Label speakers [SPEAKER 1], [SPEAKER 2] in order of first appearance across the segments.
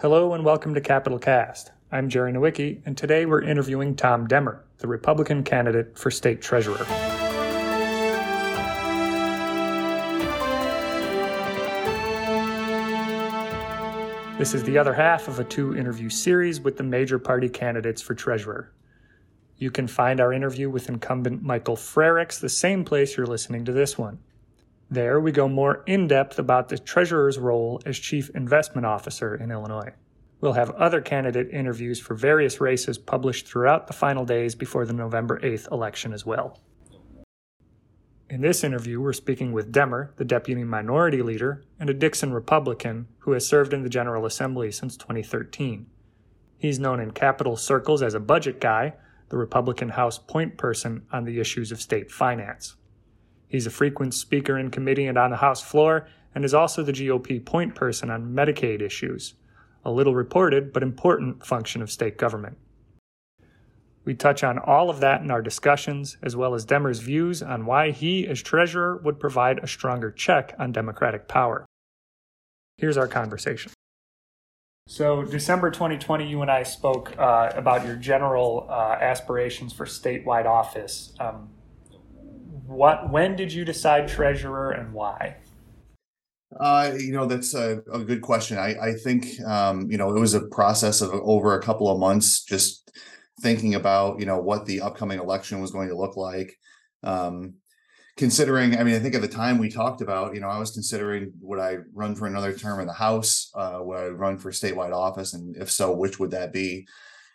[SPEAKER 1] Hello and welcome to Capitol Cast. I'm Jerry Nowicki, and today we're interviewing Tom Demmer, the Republican candidate for state treasurer. This is the other half of a two interview series with the major party candidates for treasurer. You can find our interview with incumbent Michael Frerichs the same place you're listening to this one. There, we go more in depth about the treasurer's role as chief investment officer in Illinois. We'll have other candidate interviews for various races published throughout the final days before the November 8th election as well. In this interview, we're speaking with Demmer, the deputy minority leader, and a Dixon Republican who has served in the General Assembly since 2013. He's known in Capitol circles as a budget guy, the Republican House point person on the issues of state finance. He's a frequent speaker in committee and on the House floor, and is also the GOP point person on Medicaid issues, a little reported but important function of state government. We touch on all of that in our discussions, as well as Demmer's views on why he, as treasurer, would provide a stronger check on Democratic power. Here's our conversation. So, December 2020, you and I spoke uh, about your general uh, aspirations for statewide office. Um, what when did you decide treasurer and why?
[SPEAKER 2] Uh, you know, that's a, a good question. I, I think, um, you know, it was a process of over a couple of months, just thinking about, you know, what the upcoming election was going to look like. Um, considering, I mean, I think at the time we talked about, you know, I was considering would I run for another term in the House? Uh, would I run for statewide office? And if so, which would that be?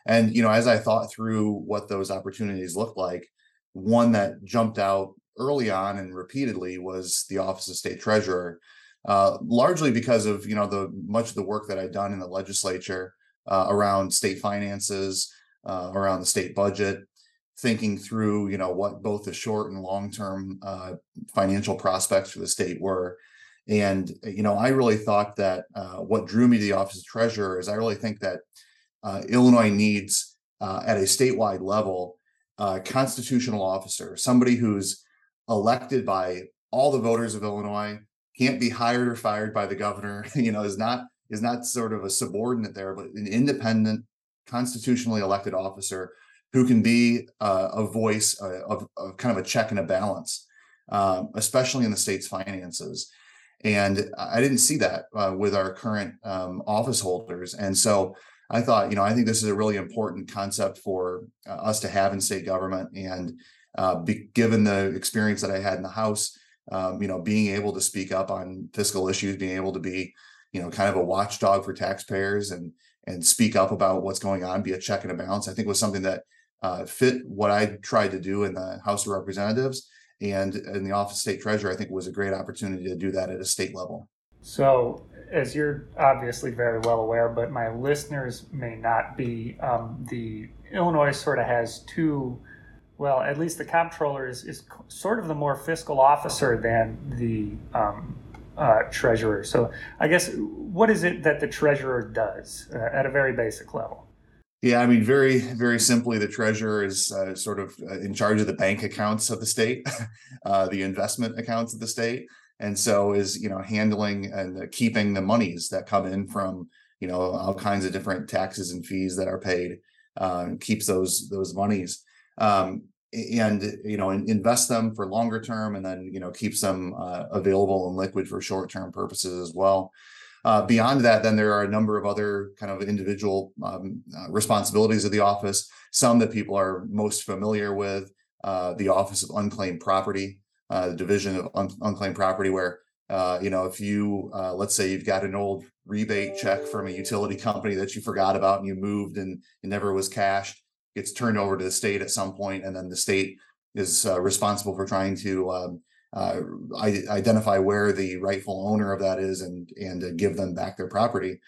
[SPEAKER 2] And, you know, as I thought through what those opportunities looked like, one that jumped out early on and repeatedly was the office of state treasurer uh, largely because of you know the much of the work that I'd done in the legislature uh, around state finances, uh, around the state budget, thinking through you know what both the short and long term uh, financial prospects for the state were. And you know, I really thought that uh, what drew me to the office of treasurer is I really think that Illinois needs at a statewide level a constitutional officer, somebody who's elected by all the voters of Illinois, can't be hired or fired by the governor, you know, is not is not sort of a subordinate there, but an independent, constitutionally elected officer who can be uh, a voice uh, of, of, kind of a check and a balance, um, especially in the state's finances. And I didn't see that uh, with our current um, office holders. And so I thought, you know, I think this is a really important concept for uh, us to have in state government. And uh, be, given the experience that I had in the House, um, you know, being able to speak up on fiscal issues, being able to be, you know, kind of a watchdog for taxpayers and and speak up about what's going on, be a check and a balance, I think was something that uh, fit what I tried to do in the House of Representatives and in the Office of State Treasurer. I think was a great opportunity to do that at a state level.
[SPEAKER 1] So, as you're obviously very well aware, but my listeners may not be, um, the Illinois sort of has two well, at least the comptroller is, is sort of the more fiscal officer than the um, uh, treasurer. So, I guess what is it that the treasurer does uh, at a very basic level?
[SPEAKER 2] Yeah, I mean, very, very simply, the treasurer is uh, sort of uh, in charge of the bank accounts of the state, uh, the investment accounts of the state, and so is you know handling and keeping the monies that come in from you know all kinds of different taxes and fees that are paid, uh, keeps those those monies um, and you know invest them for longer term and then you know keeps them uh, available and liquid for short term purposes as well. Uh, beyond that then there are a number of other kind of individual um, uh, responsibilities of the office. Some that people are most familiar with uh, the office of unclaimed property uh, the division of un- unclaimed property where uh, you know if you let's say you've got an old rebate check from a utility company that you forgot about and you moved and it never was cashed gets turned over to the state at some point, and then the state is uh, responsible for trying to um, uh, identify where the rightful owner of that is and and uh, give them back their property.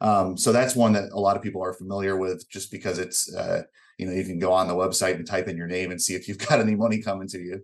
[SPEAKER 2] Um, so that's one that a lot of people are familiar with, just because it's uh, you know you can go on the website and type in your name and see if you've got any money coming to you.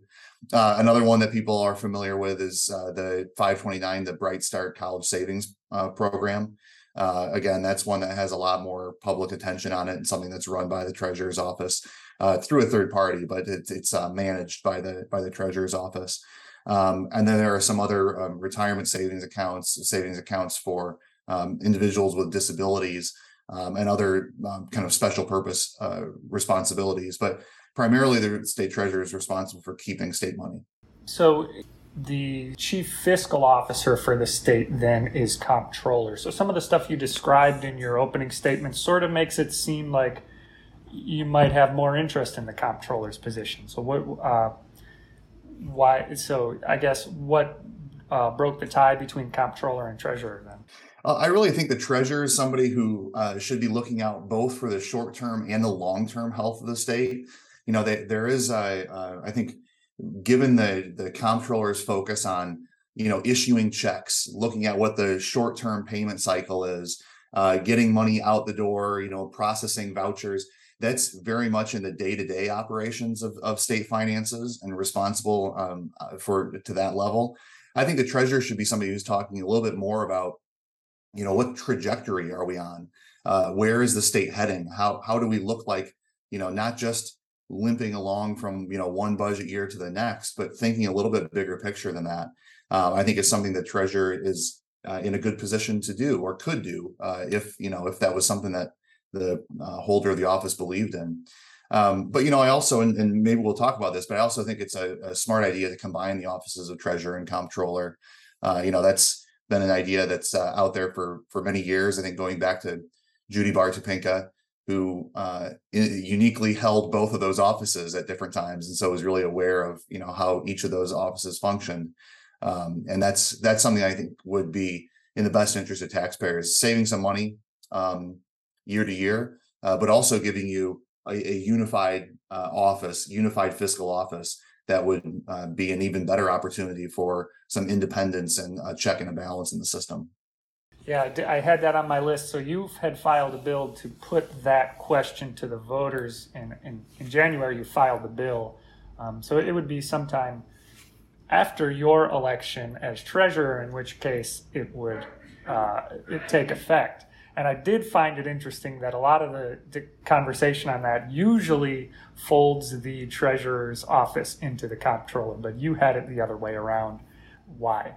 [SPEAKER 2] Uh, another one that people are familiar with is uh, the 529, the Bright Start College Savings Program. Uh, again, that's one that has a lot more public attention on it and something that's run by the treasurer's office uh, through a third party, but it, it's uh, managed by the by the treasurer's office. Um, and then there are some other um, retirement savings accounts, savings accounts for um, individuals with disabilities um, and other um, kind of special purpose uh, responsibilities. But primarily, the state treasurer is responsible for keeping state money.
[SPEAKER 1] So, the chief fiscal officer for the state then is comptroller. So, some of the stuff you described in your opening statement sort of makes it seem like you might have more interest in the comptroller's position. So, what, uh, why? So, I guess what uh, broke the tie between comptroller and treasurer then?
[SPEAKER 2] Uh, I really think the treasurer is somebody who uh, should be looking out both for the short term and the long term health of the state. You know, they, there is, uh, I think, given the the comptroller's focus on you know issuing checks, looking at what the short term payment cycle is, uh, getting money out the door, you know, processing vouchers. That's very much in the day to day operations of, of state finances and responsible um, uh, for to that level. I think the treasurer should be somebody who's talking a little bit more about you know what trajectory are we on uh, where is the state heading how how do we look like you know not just limping along from you know one budget year to the next but thinking a little bit bigger picture than that uh, i think it's something that treasurer is uh, in a good position to do or could do uh, if you know if that was something that the uh, holder of the office believed in um, but you know i also and, and, maybe we'll talk about this but i also think it's a, a smart idea to combine the offices of treasurer and comptroller uh, you know that's been an idea that's uh, out there for for many years. I think going back to Judy Baar Topinka, who uh, uniquely held both of those offices at different times, and so was really aware of you know how each of those offices functioned. Um, and that's that's something I think would be in the best interest of taxpayers, saving some money um, year to year, uh, but also giving you a, a unified uh, office, unified fiscal office that would uh, be an even better opportunity for some independence and a check and a balance in the system.
[SPEAKER 1] Yeah, I had that on my list. So you had filed a bill to put that question to the voters, and in, in, January you filed the bill. Um, so it would be sometime after your election as treasurer, in which case it would uh, it take effect. And I did find it interesting that a lot of the, the, conversation on that usually folds the treasurer's office into the comptroller, but you had it the other way around. Why?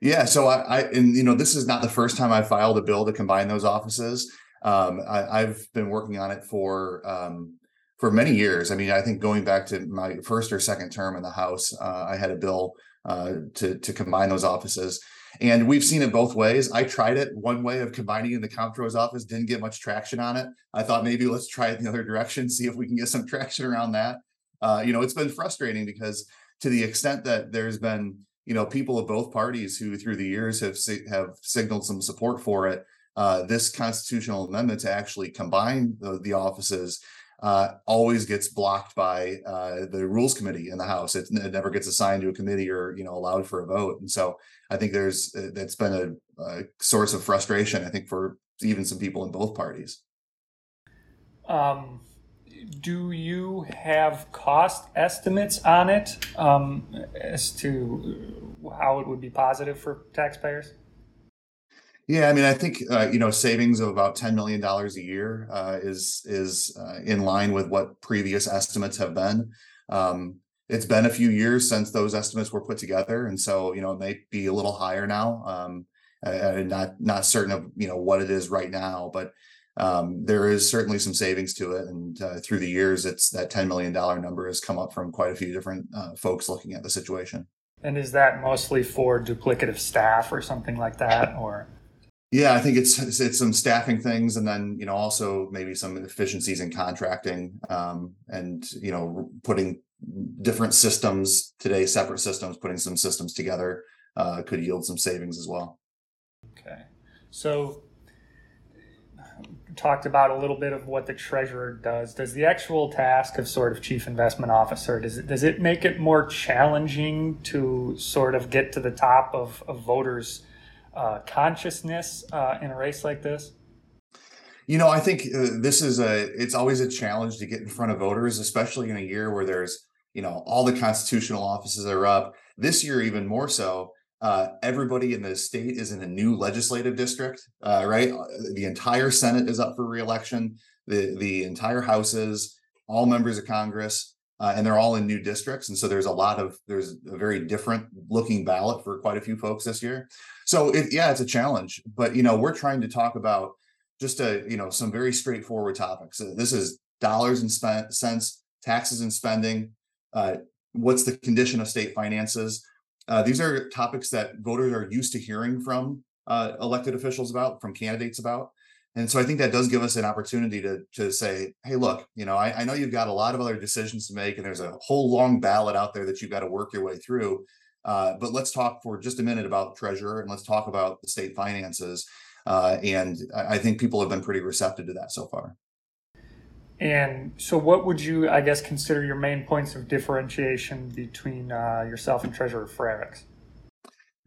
[SPEAKER 2] Yeah, so I, I and you know, this is not the first time I filed a bill to combine those offices. Um, I, have been working on it for um, for many years. I mean, I think going back to my first or second term in the House, uh, I had a bill uh, to to combine those offices. And we've seen it both ways. I tried it one way of combining in the comptroller's office, didn't get much traction on it. I thought maybe let's try it the other direction, see if we can get some traction around that. Uh, you know, it's been frustrating because to the extent that there's been, you know, people of both parties who through the years have have signaled some support for it. Uh, this constitutional amendment to actually combine the, the offices uh, always gets blocked by uh, the rules committee in the House. It, it, never gets assigned to a committee or you know allowed for a vote. And so I think there's uh, that's been a, a source of frustration. I think for even some people in both parties.
[SPEAKER 1] Um, do you have cost estimates on it um, as to how it would be positive for taxpayers?
[SPEAKER 2] Yeah, I mean, I think uh, you know savings of about ten million dollars a year uh, is is uh, in line with what previous estimates have been. Um, it's been a few years since those estimates were put together, and so you know it may be a little higher now. Um, I'm not not certain of you know what it is right now, but um, there is certainly some savings to it. And uh, through the years, it's that ten million dollar number has come up from quite a few different uh, folks looking at the situation.
[SPEAKER 1] And is that mostly for duplicative staff or something like that, or?
[SPEAKER 2] Yeah, I think it's it's some staffing things, and then you know also maybe some efficiencies in contracting, um, and you know putting different systems today, separate systems, putting some systems together uh, could yield some savings as well.
[SPEAKER 1] Okay, so talked about a little bit of what the treasurer does. Does the actual task of sort of chief investment officer does it does it make it more challenging to sort of get to the top of, of voters' uh, consciousness uh, in a race like this?
[SPEAKER 2] You know, I think uh, this is a, it's always a challenge to get in front of voters, especially in a year where there's, you know, all the constitutional offices are up. This year, even more so, uh, everybody in the state is in a new legislative district, uh, right? Uh, the entire Senate is up for reelection. The the entire House is, all members of Congress. uh, and they're all in new districts. And so there's a lot of there's a very different looking ballot for quite a few folks this year. So it, yeah, it's a challenge, but you know we're trying to talk about just a you know some very straightforward topics. This is dollars and spent cents, taxes and spending. Uh, what's the condition of state finances? Uh, these are topics that voters are used to hearing from uh, elected officials about, from candidates about. And so I think that does give us an opportunity to to say, hey, look, you know, I, I know you've got a lot of other decisions to make, and there's a whole long ballot out there that you've got to work your way through. Uh, but let's talk for just a minute about treasurer and let's talk about the state finances. Uh, and I think people have been pretty receptive to that so far.
[SPEAKER 1] And so, what would you, I guess, consider your main points of differentiation between uh, yourself and Treasurer Frerichs?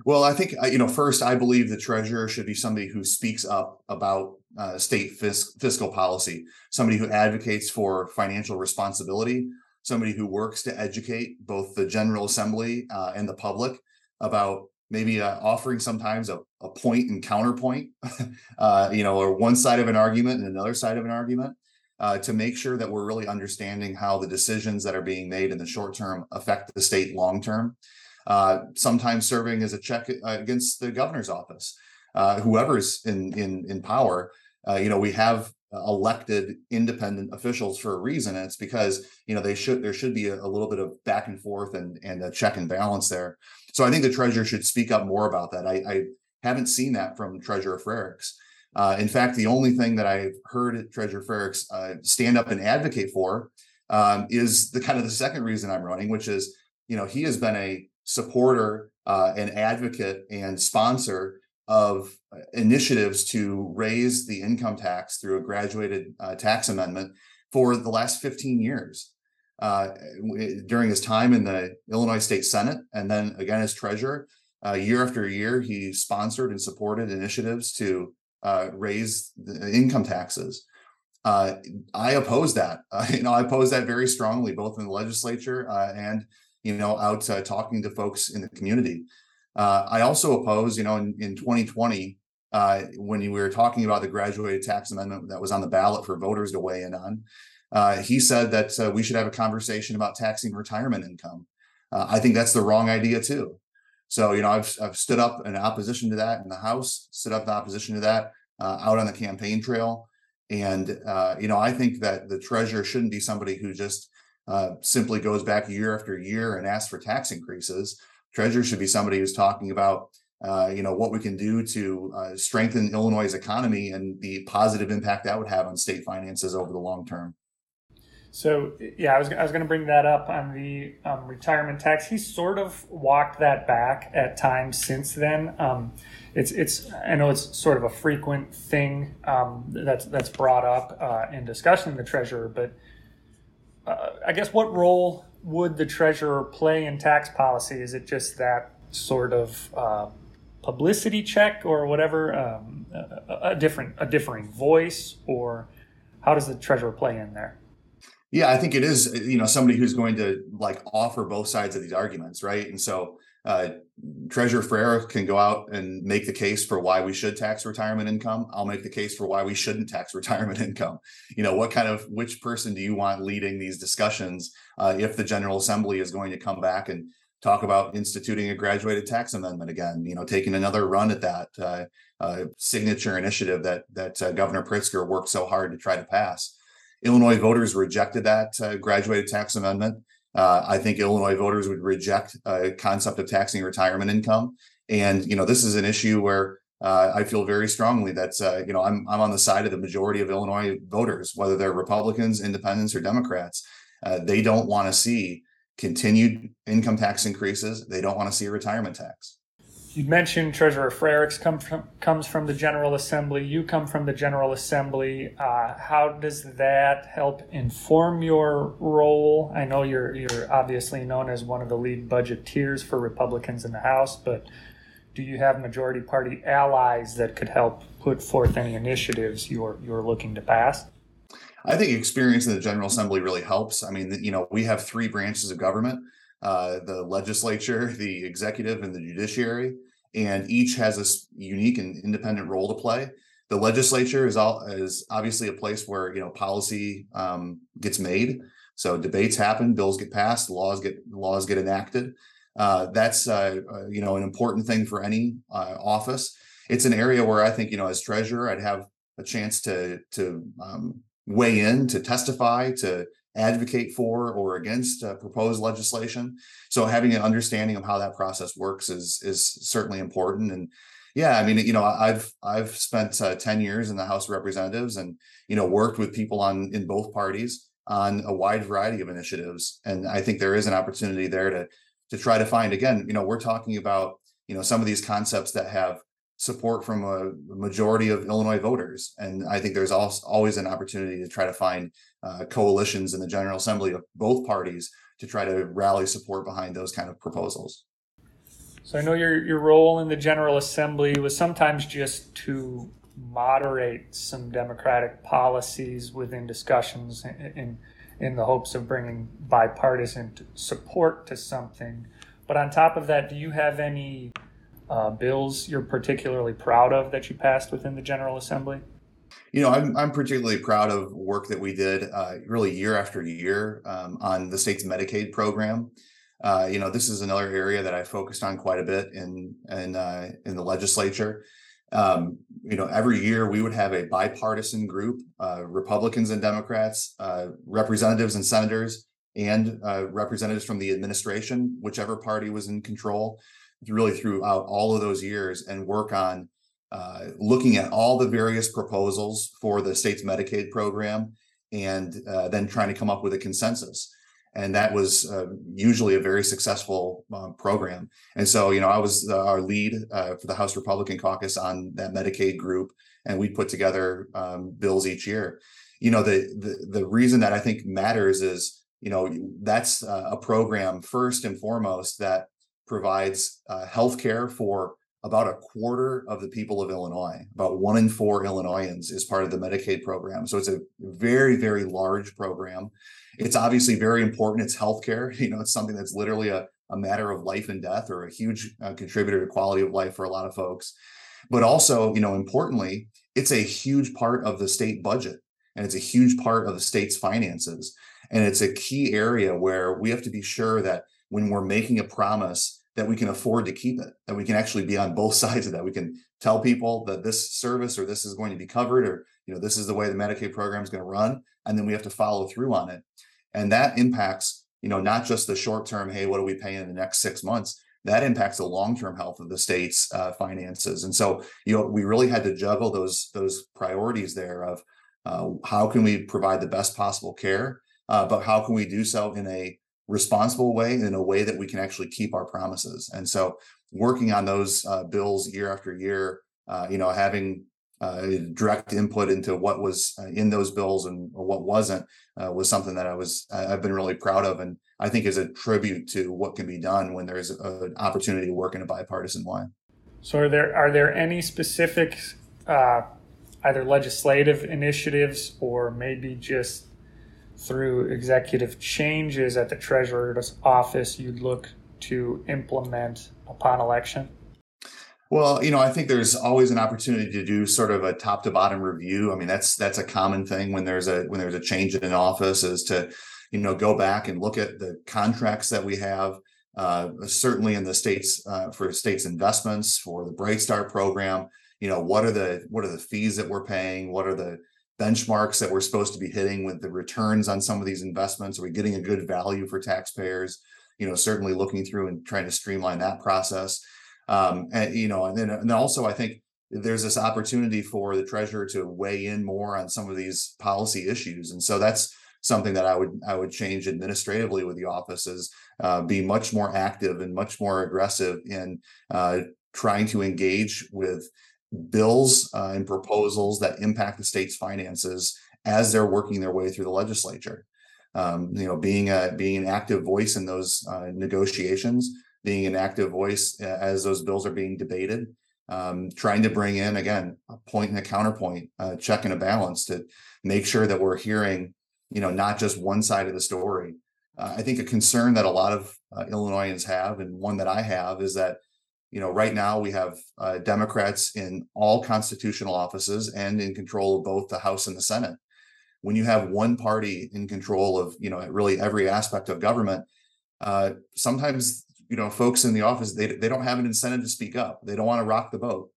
[SPEAKER 2] Well, I think uh, you know. First, I believe the treasurer should be somebody who speaks up about uh, state fisc- fiscal policy, somebody who advocates for financial responsibility, somebody who works to educate both the General Assembly uh, and the public about maybe uh, offering sometimes a, a point and counterpoint, uh, you know, or one side of an argument and another side of an argument. Uh, to make sure that we're really understanding how the decisions that are being made in the short term affect the state long term. Uh, sometimes serving as a check uh, against the governor's office, uh, whoever's in in in power. Uh, you know, we have elected independent officials for a reason, and it's because you know they should there should be a, a, little bit of back and forth and and a check and balance there. So I think the treasurer should speak up more about that. I, I haven't seen that from Treasurer Frerichs. Uh, in fact, the only thing that I've heard Treasurer Frerichs uh, stand up and advocate for um, is the kind of the second reason I'm running, which is you know he has been a supporter uh, and advocate and sponsor of uh, initiatives to raise the income tax through a graduated uh, tax amendment for the last 15 years. Uh, during his time in the Illinois State Senate, and then again as treasurer, year after year, he sponsored and supported initiatives to uh, raise the income taxes. I oppose that. you know, I oppose that very strongly, both in the legislature and you know, out uh, talking to folks in the community. Uh, I also oppose, you know, in, in 2020, uh, when we were talking about the graduated tax amendment that was on the ballot for voters to weigh in on, uh, he said that uh, we should have a conversation about taxing retirement income. Uh, I think that's the wrong idea too. So, you know, I've, I've stood up in opposition to that in the House, stood up in opposition to that out on the campaign trail. And, you know, I think that the treasurer shouldn't be somebody who just uh, simply goes back year after year and asks for tax increases. Treasurer should be somebody who's talking about, uh, you know, what we can do to uh, strengthen Illinois' economy and the positive impact that would have on state finances over the long term.
[SPEAKER 1] So yeah, I was I was going to bring that up on the um, retirement tax. He sort of walked that back at times since then. Um, it's it's I know it's sort of a frequent thing um, that's that's brought up uh, in discussion the treasurer, but uh, I guess what role would the treasurer play in tax policy? Is it just that sort of uh, publicity check or whatever, um, a, a, different a differing voice, or how does the treasurer play in there?
[SPEAKER 2] Yeah, I think it is. You know, somebody who's going to like offer both sides of these arguments, right? And so uh, Treasurer Frerichs can go out and make the case for why we should tax retirement income. I'll make the case for why we shouldn't tax retirement income. You know, what kind of which person do you want leading these discussions uh, if the General Assembly is going to come back and talk about instituting a graduated tax amendment again? You know, taking another run at that uh, uh signature initiative that that uh, Governor Pritzker worked so hard to try to pass. Illinois voters rejected that uh, graduated tax amendment. Uh, I think Illinois voters would reject a concept of taxing retirement income. And you know, this is an issue where uh, I feel very strongly that uh, you know I'm I'm on the side of the majority of Illinois voters, whether they're Republicans, Independents, or Democrats. Uh, they don't want to see continued income tax increases. They don't want to see a retirement tax.
[SPEAKER 1] You mentioned Treasurer Frerichs come from, comes from the General Assembly. You come from the General Assembly. Uh, how does that help inform your role? I know you're you're obviously known as one of the lead budgeteers for Republicans in the House, but do you have majority party allies that could help put forth any initiatives you're you're looking to pass?
[SPEAKER 2] I think experience in the General Assembly really helps. I mean, you know, we have three branches of government uh, the legislature, the executive, and the judiciary, and each has a unique and independent role to play. The legislature is all is obviously a place where you know policy um, gets made. So debates happen, bills get passed, laws get laws get enacted. Uh, that's uh, uh, you know an important thing for any uh, office. It's an area where I think you know as treasurer, I'd have a chance to to um, weigh in, to testify, to advocate for or against uh, proposed legislation. So having an understanding of how that process works is is certainly important. And yeah, I mean, you know, I've I've spent uh, ten years in the House of Representatives, and you know, worked with people on in both parties on a wide variety of initiatives. And I think there is an opportunity there to to try to find again. You know, we're talking about you know some of these concepts that have support from a majority of Illinois voters. And I think there's always an opportunity to try to find uh, coalitions in the General Assembly of both parties to try to rally support behind those kind of proposals.
[SPEAKER 1] So I know your your role in the General Assembly was sometimes just to moderate some democratic policies within discussions in in, in the hopes of bringing bipartisan support to something. But on top of that, do you have any uh, bills you're particularly proud of that you passed within the General Assembly?
[SPEAKER 2] You know, I'm I'm particularly proud of work that we did, uh, really year after year, um, on the state's Medicaid program. Uh, you know, this is another area that I focused on quite a bit in in uh, in the legislature. Um, you know, every year we would have a bipartisan group, uh, Republicans and Democrats, uh, representatives and senators, and uh, representatives from the administration, whichever party was in control, really throughout all of those years, and work on uh, looking at all the various proposals for the state's Medicaid program, and uh, then trying to come up with a consensus and that was uh, usually a very successful um, program. And so, you know, I was uh, our lead uh, for the House Republican Caucus on that Medicaid group, and we put together um, bills each year. You know, the, the the reason that I think matters is, you know, that's uh, a program first and foremost that provides uh, health care for about a quarter of the people of Illinois, about one in four Illinoisans is part of the Medicaid program. So it's a very, very large program. It's obviously very important. It's healthcare. You know, it's something that's literally a, a matter of life and death or a huge uh, contributor to quality of life for a lot of folks. But also, you know, importantly, it's a huge part of the state budget and it's a huge part of the state's finances. And it's a key area where we have to be sure that when we're making a promise, that we can afford to keep it, that we can actually be on both sides of that. We can tell people that this service or this is going to be covered, or you know, this is the way the Medicaid program is going to run, and then we have to follow through on it. And that impacts, you know, not just the short term, hey, what are we paying in the next six months? That impacts the long term health of the state's uh, finances. And so, you know, we really had to juggle those those priorities there of uh, how can we provide the best possible care, uh, but how can we do so in a responsible way in a way that we can actually keep our promises. And so working on those uh, bills year after year, uh, you know, having uh, direct input into what was uh, in those bills and what wasn't uh, was something that I was I've been really proud of, and I think is a tribute to what can be done when there's an opportunity to work in a bipartisan way.
[SPEAKER 1] So, are there are there any specific uh, either legislative initiatives or maybe just through executive changes at the treasurer's office you'd look to implement upon election?
[SPEAKER 2] Well, you know, I think there's always an opportunity to do sort of a top to bottom review. I mean, that's that's a common thing when there's a when there's a change in an office is to, you know, go back and look at the contracts that we have. Uh, certainly in the states uh, for states investments for the Bright Start program, you know, what are the what are the fees that we're paying? What are the benchmarks that we're supposed to be hitting with the returns on some of these investments? Are we getting a good value for taxpayers? You know, certainly looking through and trying to streamline that process. Um, and you know, and then and also I think there's this opportunity for the treasurer to weigh in more on some of these policy issues, and so that's something that I would I would change administratively with the offices. uh, be much more active and much more aggressive in uh, trying to engage with bills uh, and proposals that impact the state's finances as they're working their way through the legislature. Um, you know, being a being an active voice in those uh, negotiations, being an active voice uh, as those bills are being debated, um, trying to bring in again a point and a counterpoint, a check and a balance to make sure that we're hearing, you know, not just one side of the story. Uh, I think a concern that a lot of uh, Illinoisans have, and one that I have, is that you know, right now we have uh, Democrats in all constitutional offices and in control of both the House and the Senate. when you have one party in control of you know really every aspect of government uh, sometimes you know folks in the office they, they don't have an incentive to speak up. They don't want to rock the boat.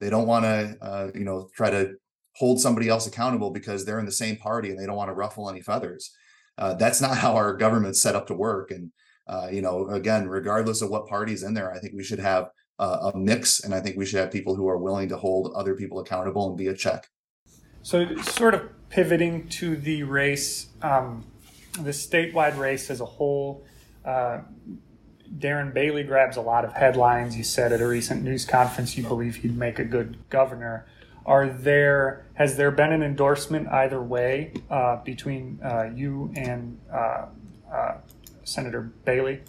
[SPEAKER 2] They don't want to uh, you know try to hold somebody else accountable because they're in the same party and they don't want to ruffle any feathers. Uh, that's not how our government's set up to work and uh, you know again regardless of what party's in there i think we should have a mix and i think we should have people who are willing to hold other people accountable and be a check
[SPEAKER 1] so sort of pivoting to the race um, the statewide race as a whole uh, Darren Bailey grabs a lot of headlines. You said at a recent news conference you believe he'd make a good governor. Are there has there been an endorsement either way uh, between uh, you and uh, uh Senator Bailey?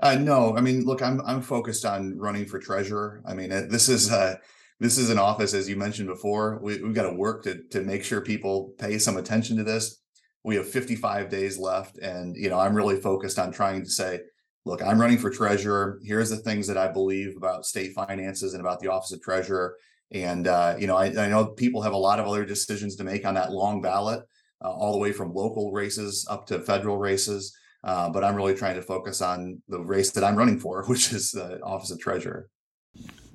[SPEAKER 2] Uh, no, I mean, look, I'm I'm focused on running for treasurer. I mean, this is uh, this is an office, as you mentioned before. We, we've got to work to to make sure people pay some attention to this. We have 55 days left, and you know, I'm really focused on trying to say, look, I'm running for treasurer. Here's the things that I believe about state finances and about the office of treasurer. And uh, you know, I, I, know people have a lot of other decisions to make on that long ballot, uh, all the way from local races up to federal races. Uh, but I'm really trying to focus on the race that I'm running for, which is the office of treasurer.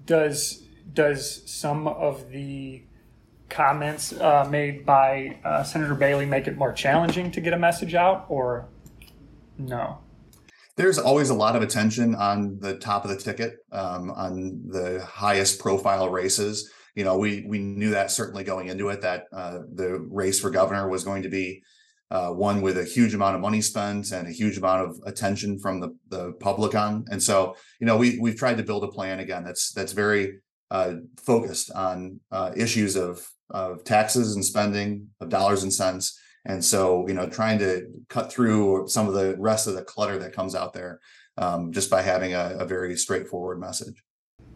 [SPEAKER 1] Does does some of the comments uh, made by uh, Senator Bailey make it more challenging to get a message out, or no?
[SPEAKER 2] there's always a lot of attention on the top of the ticket, um, on the highest profile races. You know, we we knew that certainly going into it that uh, the race for governor was going to be uh, one with a huge amount of money spent and a huge amount of attention from the the public on. And so, you know, we we've tried to build a plan again that's that's very uh, focused on uh, issues of of taxes and spending, of dollars and cents, and so, you know, trying to cut through some of the rest of the clutter that comes out there um, just by having a, a, very straightforward message.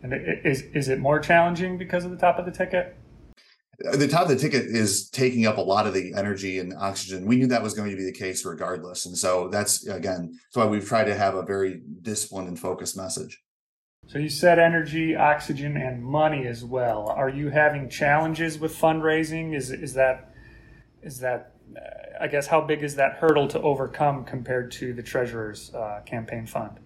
[SPEAKER 1] And is, is it more challenging because of the top of the ticket?
[SPEAKER 2] Uh, the top of the ticket is taking up a lot of the energy and oxygen. We knew that was going to be the case regardless. And so that's, again, that's why we've tried to have a very disciplined and focused message.
[SPEAKER 1] So you said energy, oxygen, and money as well. Are you having challenges with fundraising? Is is that is that I guess how big is that hurdle to overcome compared to the treasurer's uh, campaign fund?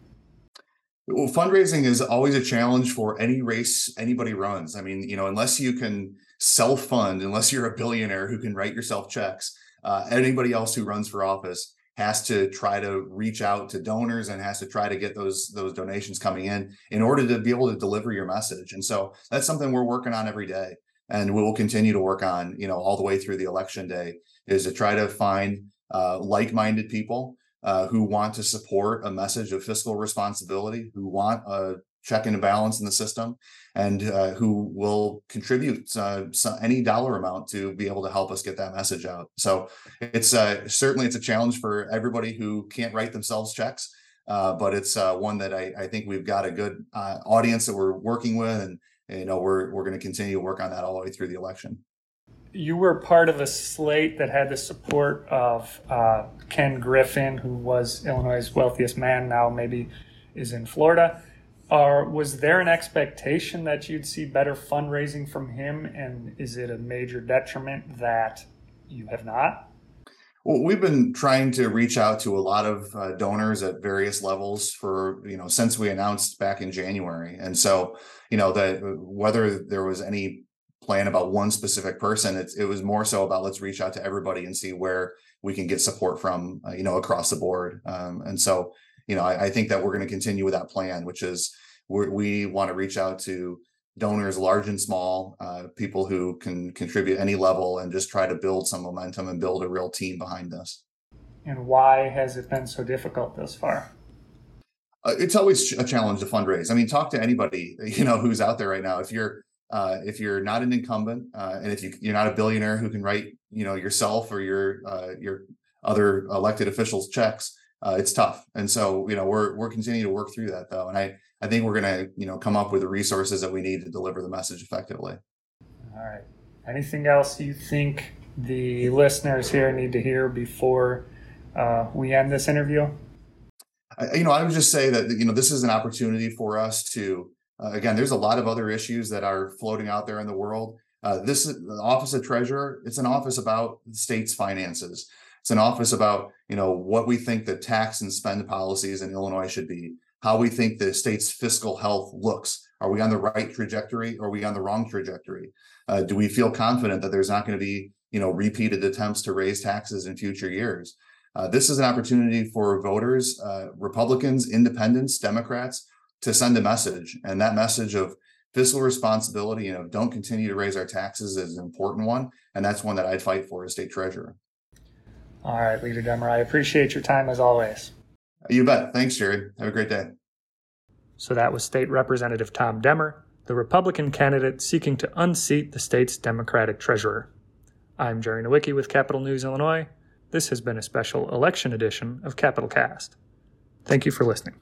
[SPEAKER 2] Well, fundraising is always a challenge for any race anybody runs. I mean, you know, unless you can self fund, unless you're a billionaire who can write yourself checks, uh, anybody else who runs for office has to try to reach out to donors and has to try to get those those donations coming in in order to be able to deliver your message. And so that's something we're working on every day and we will continue to work on, you know, all the way through the election day is to try to find uh, like-minded people uh, who want to support a message of fiscal responsibility, who want a check and balance in the system, and uh, who will contribute uh, any dollar amount to be able to help us get that message out. So it's uh, certainly it's a challenge for everybody who can't write themselves checks. Uh, but it's one that I, I, think we've got a good audience that we're working with, and you know we're we're going to continue to work on that all the way through the election
[SPEAKER 1] you were part of a slate that had the support of uh, Ken Griffin, who was Illinois' wealthiest man, now maybe is in Florida. Or was there an expectation that you'd see better fundraising from him? And is it a major detriment that you have not?
[SPEAKER 2] Well, we've been trying to reach out to a lot of uh, donors at various levels for you know since we announced back in January, and so you know that whether there was any plan about one specific person. It's, it was more so about let's reach out to everybody and see where we can get support from, uh, you know, across the board. Um, and so, you know, I, I think that we're going to continue with that plan, which is we want to reach out to donors, large and small, uh, people who can contribute any level, and just try to build some momentum and build a real team behind us.
[SPEAKER 1] And why has it been so difficult thus far?
[SPEAKER 2] Uh, it's always a challenge to fundraise. I mean, talk to anybody you know who's out there right now. If you're uh, if you're not an incumbent uh, and if you, you're not a billionaire who can write you know yourself or your uh, your other elected officials checks uh, it's tough. And so you know we're we're continuing to work through that though and i i think we're going to you know come up with the resources that we need to deliver the message effectively.
[SPEAKER 1] All right. Anything else you think the listeners here need to hear before uh, we end this interview?
[SPEAKER 2] I, you know i would just say that you know this is an opportunity for us to uh, again, there's a lot of other issues that are floating out there in the world. Uh, this is the office of treasurer. It's an office about the state's finances. It's an office about you know what we think the tax and spend policies in Illinois should be, how we think the state's fiscal health looks. Are we on the right trajectory? Or are we on the wrong trajectory? Uh, do we feel confident that there's not going to be you know repeated attempts to raise taxes in future years? Uh, this is an opportunity for voters, uh, Republicans, Independents, Democrats, to send a message, and that message of fiscal responsibility, you know, don't continue to raise our taxes is an important one, and that's one that I'd fight for as state treasurer.
[SPEAKER 1] All right, Leader Demmer, I appreciate your time as always.
[SPEAKER 2] You bet. Thanks, Jerry. Have a great day.
[SPEAKER 1] So that was State Representative Tom Demmer, the Republican candidate seeking to unseat the state's Democratic treasurer. I'm Jerry Nowicki with Capitol News Illinois. This has been a special election edition of Capitol Cast. Thank you for listening.